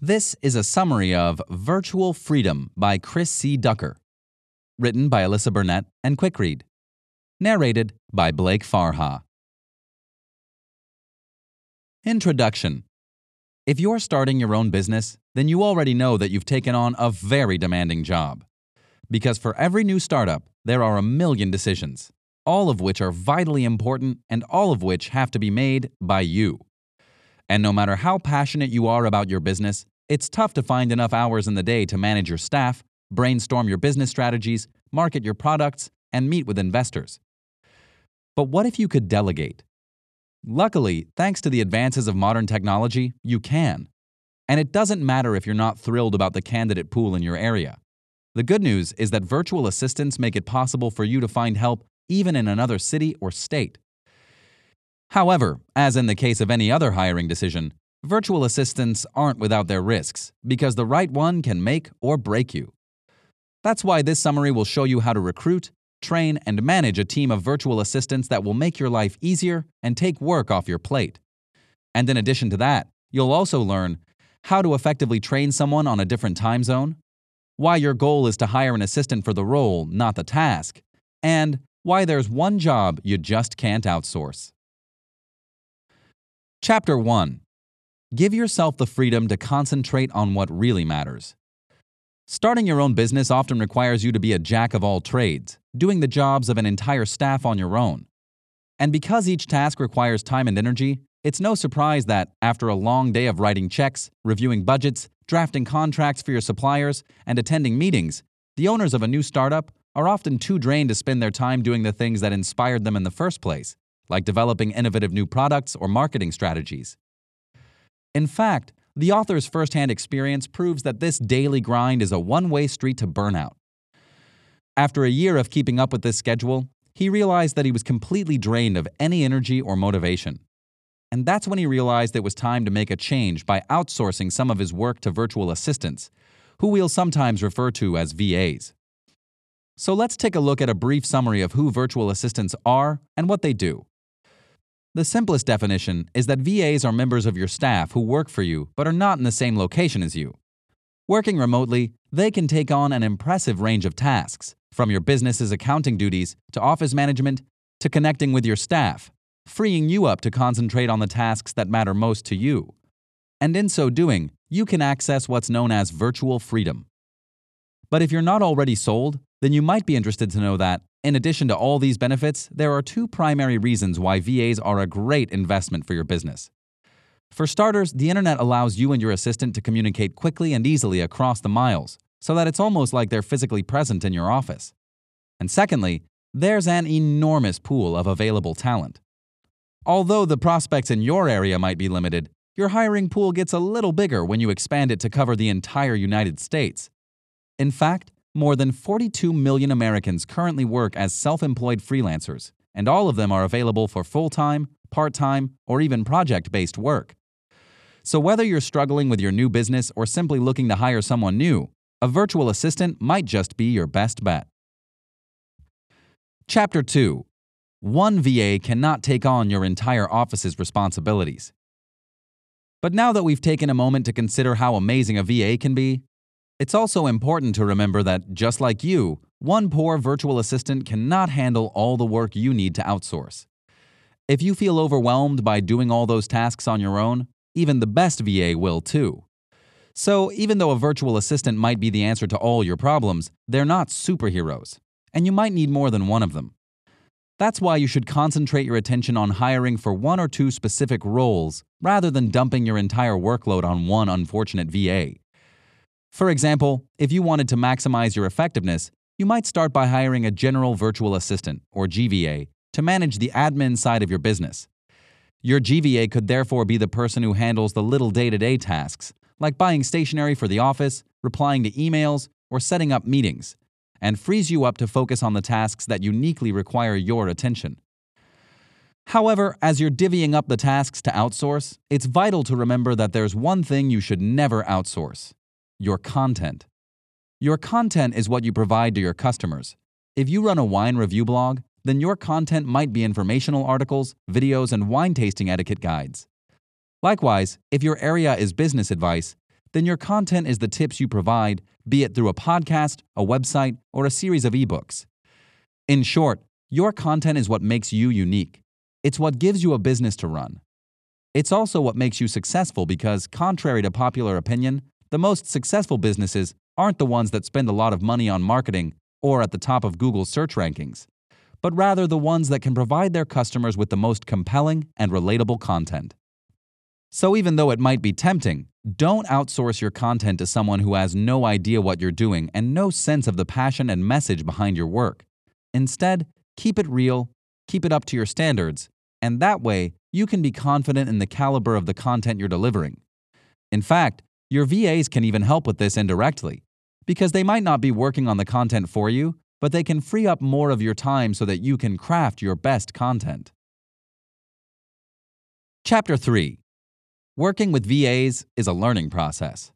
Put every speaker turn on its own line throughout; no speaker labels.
This is a summary of Virtual Freedom by Chris C. Ducker, written by Alyssa Burnett and Quickread, narrated by Blake Farha. Introduction If you're starting your own business, then you already know that you've taken on a very demanding job. Because for every new startup, there are a million decisions, all of which are vitally important and all of which have to be made by you. And no matter how passionate you are about your business, it's tough to find enough hours in the day to manage your staff, brainstorm your business strategies, market your products, and meet with investors. But what if you could delegate? Luckily, thanks to the advances of modern technology, you can. And it doesn't matter if you're not thrilled about the candidate pool in your area. The good news is that virtual assistants make it possible for you to find help even in another city or state. However, as in the case of any other hiring decision, virtual assistants aren't without their risks because the right one can make or break you. That's why this summary will show you how to recruit, train, and manage a team of virtual assistants that will make your life easier and take work off your plate. And in addition to that, you'll also learn how to effectively train someone on a different time zone, why your goal is to hire an assistant for the role, not the task, and why there's one job you just can't outsource. Chapter 1 Give yourself the freedom to concentrate on what really matters. Starting your own business often requires you to be a jack of all trades, doing the jobs of an entire staff on your own. And because each task requires time and energy, it's no surprise that, after a long day of writing checks, reviewing budgets, drafting contracts for your suppliers, and attending meetings, the owners of a new startup are often too drained to spend their time doing the things that inspired them in the first place like developing innovative new products or marketing strategies. In fact, the author's firsthand experience proves that this daily grind is a one way street to burnout. After a year of keeping up with this schedule, he realized that he was completely drained of any energy or motivation. And that's when he realized it was time to make a change by outsourcing some of his work to virtual assistants, who we'll sometimes refer to as VAs. So let's take a look at a brief summary of who virtual assistants are and what they do. The simplest definition is that VAs are members of your staff who work for you but are not in the same location as you. Working remotely, they can take on an impressive range of tasks, from your business's accounting duties to office management to connecting with your staff, freeing you up to concentrate on the tasks that matter most to you. And in so doing, you can access what's known as virtual freedom. But if you're not already sold, then you might be interested to know that, in addition to all these benefits, there are two primary reasons why VAs are a great investment for your business. For starters, the internet allows you and your assistant to communicate quickly and easily across the miles, so that it's almost like they're physically present in your office. And secondly, there's an enormous pool of available talent. Although the prospects in your area might be limited, your hiring pool gets a little bigger when you expand it to cover the entire United States. In fact, more than 42 million Americans currently work as self employed freelancers, and all of them are available for full time, part time, or even project based work. So, whether you're struggling with your new business or simply looking to hire someone new, a virtual assistant might just be your best bet. Chapter 2 One VA cannot take on your entire office's responsibilities. But now that we've taken a moment to consider how amazing a VA can be, it's also important to remember that, just like you, one poor virtual assistant cannot handle all the work you need to outsource. If you feel overwhelmed by doing all those tasks on your own, even the best VA will too. So, even though a virtual assistant might be the answer to all your problems, they're not superheroes, and you might need more than one of them. That's why you should concentrate your attention on hiring for one or two specific roles rather than dumping your entire workload on one unfortunate VA. For example, if you wanted to maximize your effectiveness, you might start by hiring a general virtual assistant, or GVA, to manage the admin side of your business. Your GVA could therefore be the person who handles the little day to day tasks, like buying stationery for the office, replying to emails, or setting up meetings, and frees you up to focus on the tasks that uniquely require your attention. However, as you're divvying up the tasks to outsource, it's vital to remember that there's one thing you should never outsource your content. Your content is what you provide to your customers. If you run a wine review blog, then your content might be informational articles, videos, and wine tasting etiquette guides. Likewise, if your area is business advice, then your content is the tips you provide, be it through a podcast, a website, or a series of ebooks. In short, your content is what makes you unique. It's what gives you a business to run. It's also what makes you successful because, contrary to popular opinion, the most successful businesses aren't the ones that spend a lot of money on marketing or at the top of Google's search rankings, but rather the ones that can provide their customers with the most compelling and relatable content. So, even though it might be tempting, don't outsource your content to someone who has no idea what you're doing and no sense of the passion and message behind your work. Instead, keep it real, keep it up to your standards, and that way you can be confident in the caliber of the content you're delivering. In fact, your VAs can even help with this indirectly, because they might not be working on the content for you, but they can free up more of your time so that you can craft your best content. Chapter 3 Working with VAs is a learning process.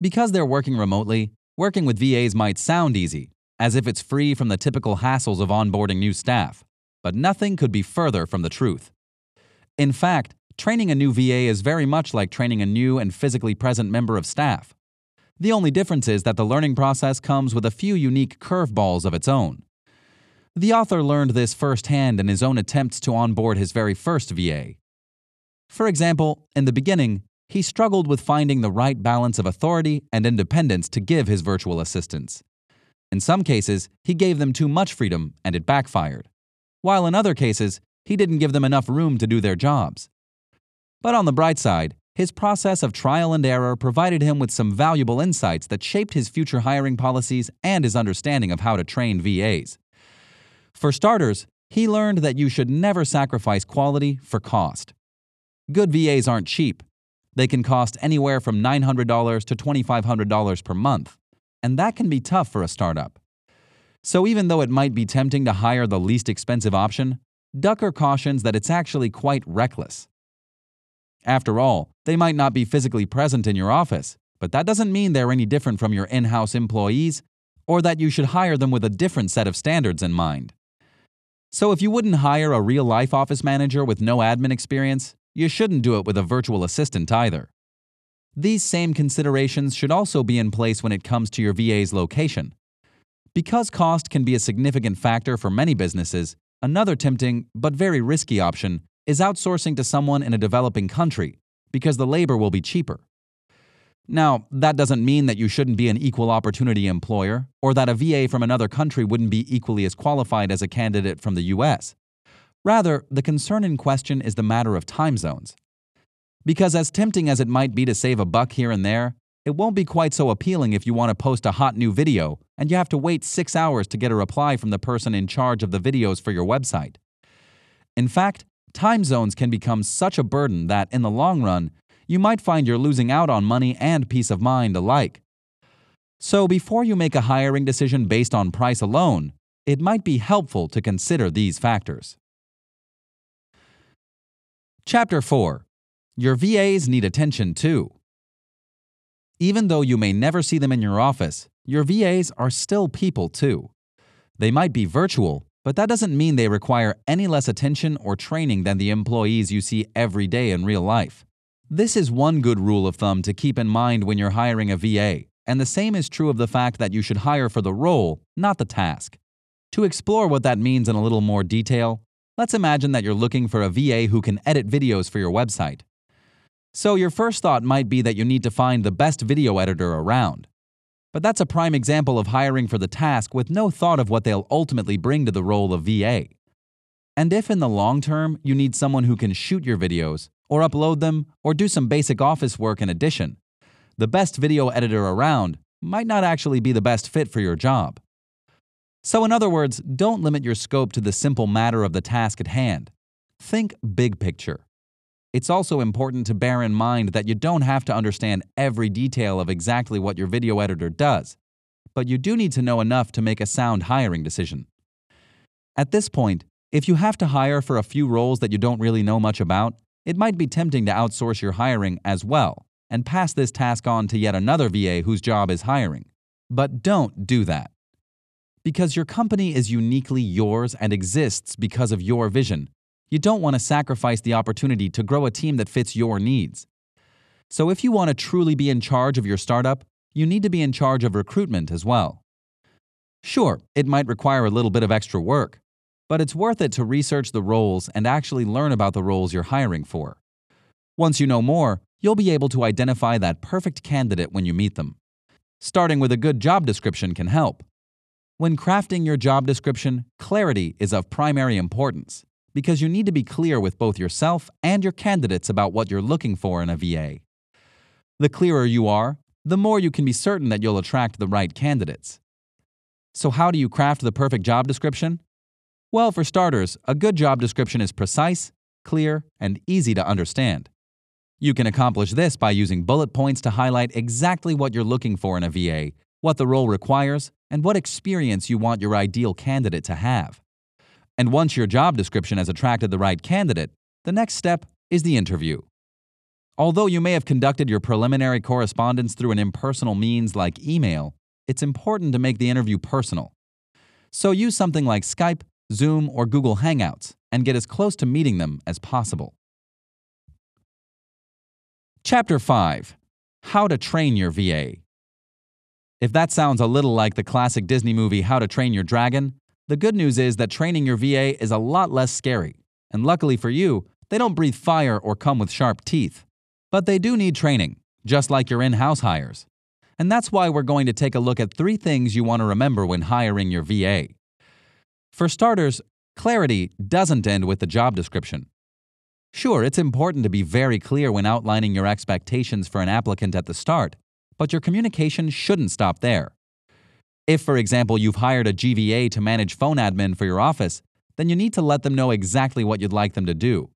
Because they're working remotely, working with VAs might sound easy, as if it's free from the typical hassles of onboarding new staff, but nothing could be further from the truth. In fact, training a new VA is very much like training a new and physically present member of staff. The only difference is that the learning process comes with a few unique curveballs of its own. The author learned this firsthand in his own attempts to onboard his very first VA. For example, in the beginning, he struggled with finding the right balance of authority and independence to give his virtual assistants. In some cases, he gave them too much freedom and it backfired, while in other cases, he didn't give them enough room to do their jobs. But on the bright side, his process of trial and error provided him with some valuable insights that shaped his future hiring policies and his understanding of how to train VAs. For starters, he learned that you should never sacrifice quality for cost. Good VAs aren't cheap. They can cost anywhere from $900 to $2,500 per month, and that can be tough for a startup. So, even though it might be tempting to hire the least expensive option, Ducker cautions that it's actually quite reckless. After all, they might not be physically present in your office, but that doesn't mean they're any different from your in house employees or that you should hire them with a different set of standards in mind. So, if you wouldn't hire a real life office manager with no admin experience, you shouldn't do it with a virtual assistant either. These same considerations should also be in place when it comes to your VA's location. Because cost can be a significant factor for many businesses, another tempting but very risky option is outsourcing to someone in a developing country because the labor will be cheaper. Now, that doesn't mean that you shouldn't be an equal opportunity employer or that a VA from another country wouldn't be equally as qualified as a candidate from the US. Rather, the concern in question is the matter of time zones. Because, as tempting as it might be to save a buck here and there, it won't be quite so appealing if you want to post a hot new video and you have to wait six hours to get a reply from the person in charge of the videos for your website. In fact, time zones can become such a burden that, in the long run, you might find you're losing out on money and peace of mind alike. So, before you make a hiring decision based on price alone, it might be helpful to consider these factors. Chapter 4 Your VAs need attention too. Even though you may never see them in your office, your VAs are still people too. They might be virtual, but that doesn't mean they require any less attention or training than the employees you see every day in real life. This is one good rule of thumb to keep in mind when you're hiring a VA, and the same is true of the fact that you should hire for the role, not the task. To explore what that means in a little more detail, Let's imagine that you're looking for a VA who can edit videos for your website. So, your first thought might be that you need to find the best video editor around. But that's a prime example of hiring for the task with no thought of what they'll ultimately bring to the role of VA. And if in the long term you need someone who can shoot your videos, or upload them, or do some basic office work in addition, the best video editor around might not actually be the best fit for your job. So, in other words, don't limit your scope to the simple matter of the task at hand. Think big picture. It's also important to bear in mind that you don't have to understand every detail of exactly what your video editor does, but you do need to know enough to make a sound hiring decision. At this point, if you have to hire for a few roles that you don't really know much about, it might be tempting to outsource your hiring as well and pass this task on to yet another VA whose job is hiring. But don't do that. Because your company is uniquely yours and exists because of your vision. You don't want to sacrifice the opportunity to grow a team that fits your needs. So if you want to truly be in charge of your startup, you need to be in charge of recruitment as well. Sure, it might require a little bit of extra work, but it's worth it to research the roles and actually learn about the roles you're hiring for. Once you know more, you'll be able to identify that perfect candidate when you meet them. Starting with a good job description can help. When crafting your job description, clarity is of primary importance because you need to be clear with both yourself and your candidates about what you're looking for in a VA. The clearer you are, the more you can be certain that you'll attract the right candidates. So, how do you craft the perfect job description? Well, for starters, a good job description is precise, clear, and easy to understand. You can accomplish this by using bullet points to highlight exactly what you're looking for in a VA, what the role requires, and what experience you want your ideal candidate to have. And once your job description has attracted the right candidate, the next step is the interview. Although you may have conducted your preliminary correspondence through an impersonal means like email, it's important to make the interview personal. So use something like Skype, Zoom, or Google Hangouts and get as close to meeting them as possible. Chapter 5 How to Train Your VA. If that sounds a little like the classic Disney movie How to Train Your Dragon, the good news is that training your VA is a lot less scary. And luckily for you, they don't breathe fire or come with sharp teeth. But they do need training, just like your in house hires. And that's why we're going to take a look at three things you want to remember when hiring your VA. For starters, clarity doesn't end with the job description. Sure, it's important to be very clear when outlining your expectations for an applicant at the start, but your communication shouldn't stop there. If, for example, you've hired a GVA to manage phone admin for your office, then you need to let them know exactly what you'd like them to do.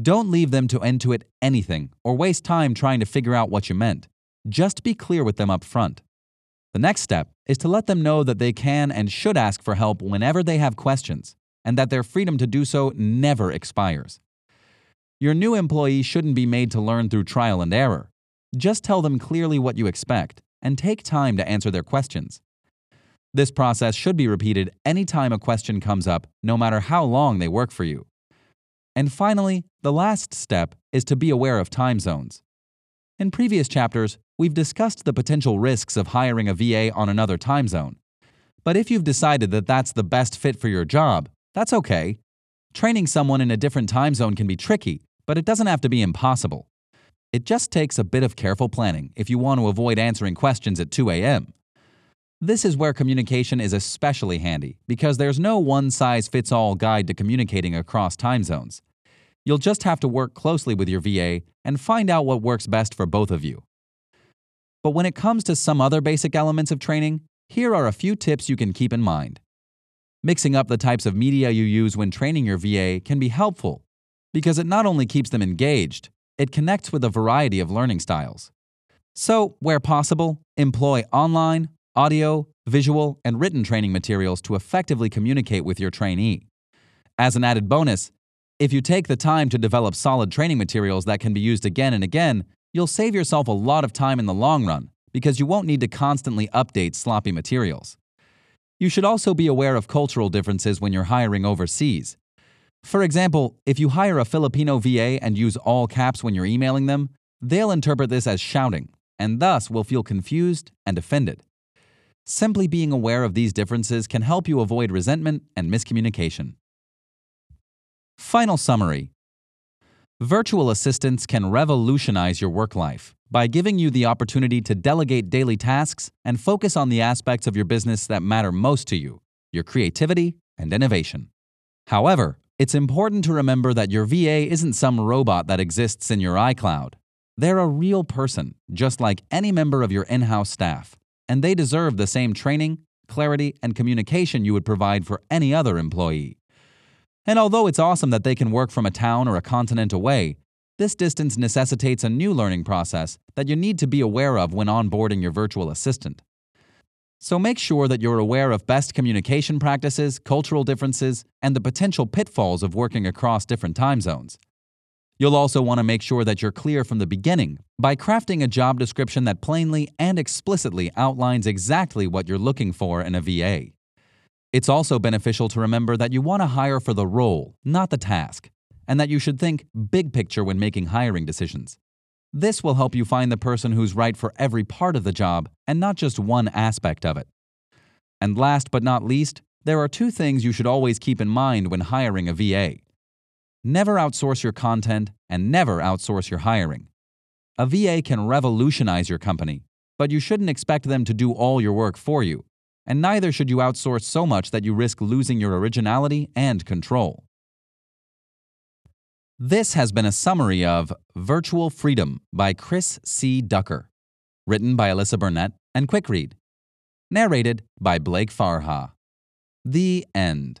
Don't leave them to intuit anything or waste time trying to figure out what you meant. Just be clear with them up front. The next step is to let them know that they can and should ask for help whenever they have questions, and that their freedom to do so never expires. Your new employee shouldn't be made to learn through trial and error. Just tell them clearly what you expect and take time to answer their questions. This process should be repeated anytime a question comes up, no matter how long they work for you. And finally, the last step is to be aware of time zones. In previous chapters, we've discussed the potential risks of hiring a VA on another time zone. But if you've decided that that's the best fit for your job, that's okay. Training someone in a different time zone can be tricky, but it doesn't have to be impossible. It just takes a bit of careful planning if you want to avoid answering questions at 2 a.m. This is where communication is especially handy because there's no one size fits all guide to communicating across time zones. You'll just have to work closely with your VA and find out what works best for both of you. But when it comes to some other basic elements of training, here are a few tips you can keep in mind. Mixing up the types of media you use when training your VA can be helpful because it not only keeps them engaged, it connects with a variety of learning styles. So, where possible, employ online, audio, visual, and written training materials to effectively communicate with your trainee. As an added bonus, if you take the time to develop solid training materials that can be used again and again, you'll save yourself a lot of time in the long run because you won't need to constantly update sloppy materials. You should also be aware of cultural differences when you're hiring overseas. For example, if you hire a Filipino VA and use all caps when you're emailing them, they'll interpret this as shouting, and thus will feel confused and offended. Simply being aware of these differences can help you avoid resentment and miscommunication. Final summary Virtual assistants can revolutionize your work life by giving you the opportunity to delegate daily tasks and focus on the aspects of your business that matter most to you your creativity and innovation. However, it's important to remember that your VA isn't some robot that exists in your iCloud. They're a real person, just like any member of your in house staff, and they deserve the same training, clarity, and communication you would provide for any other employee. And although it's awesome that they can work from a town or a continent away, this distance necessitates a new learning process that you need to be aware of when onboarding your virtual assistant. So make sure that you're aware of best communication practices, cultural differences, and the potential pitfalls of working across different time zones. You'll also want to make sure that you're clear from the beginning by crafting a job description that plainly and explicitly outlines exactly what you're looking for in a VA. It's also beneficial to remember that you want to hire for the role, not the task, and that you should think big picture when making hiring decisions. This will help you find the person who's right for every part of the job and not just one aspect of it. And last but not least, there are two things you should always keep in mind when hiring a VA. Never outsource your content and never outsource your hiring. A VA can revolutionize your company, but you shouldn't expect them to do all your work for you, and neither should you outsource so much that you risk losing your originality and control. This has been a summary of Virtual Freedom by Chris C. Ducker, written by Alyssa Burnett and Quick Read, narrated by Blake Farha. The end.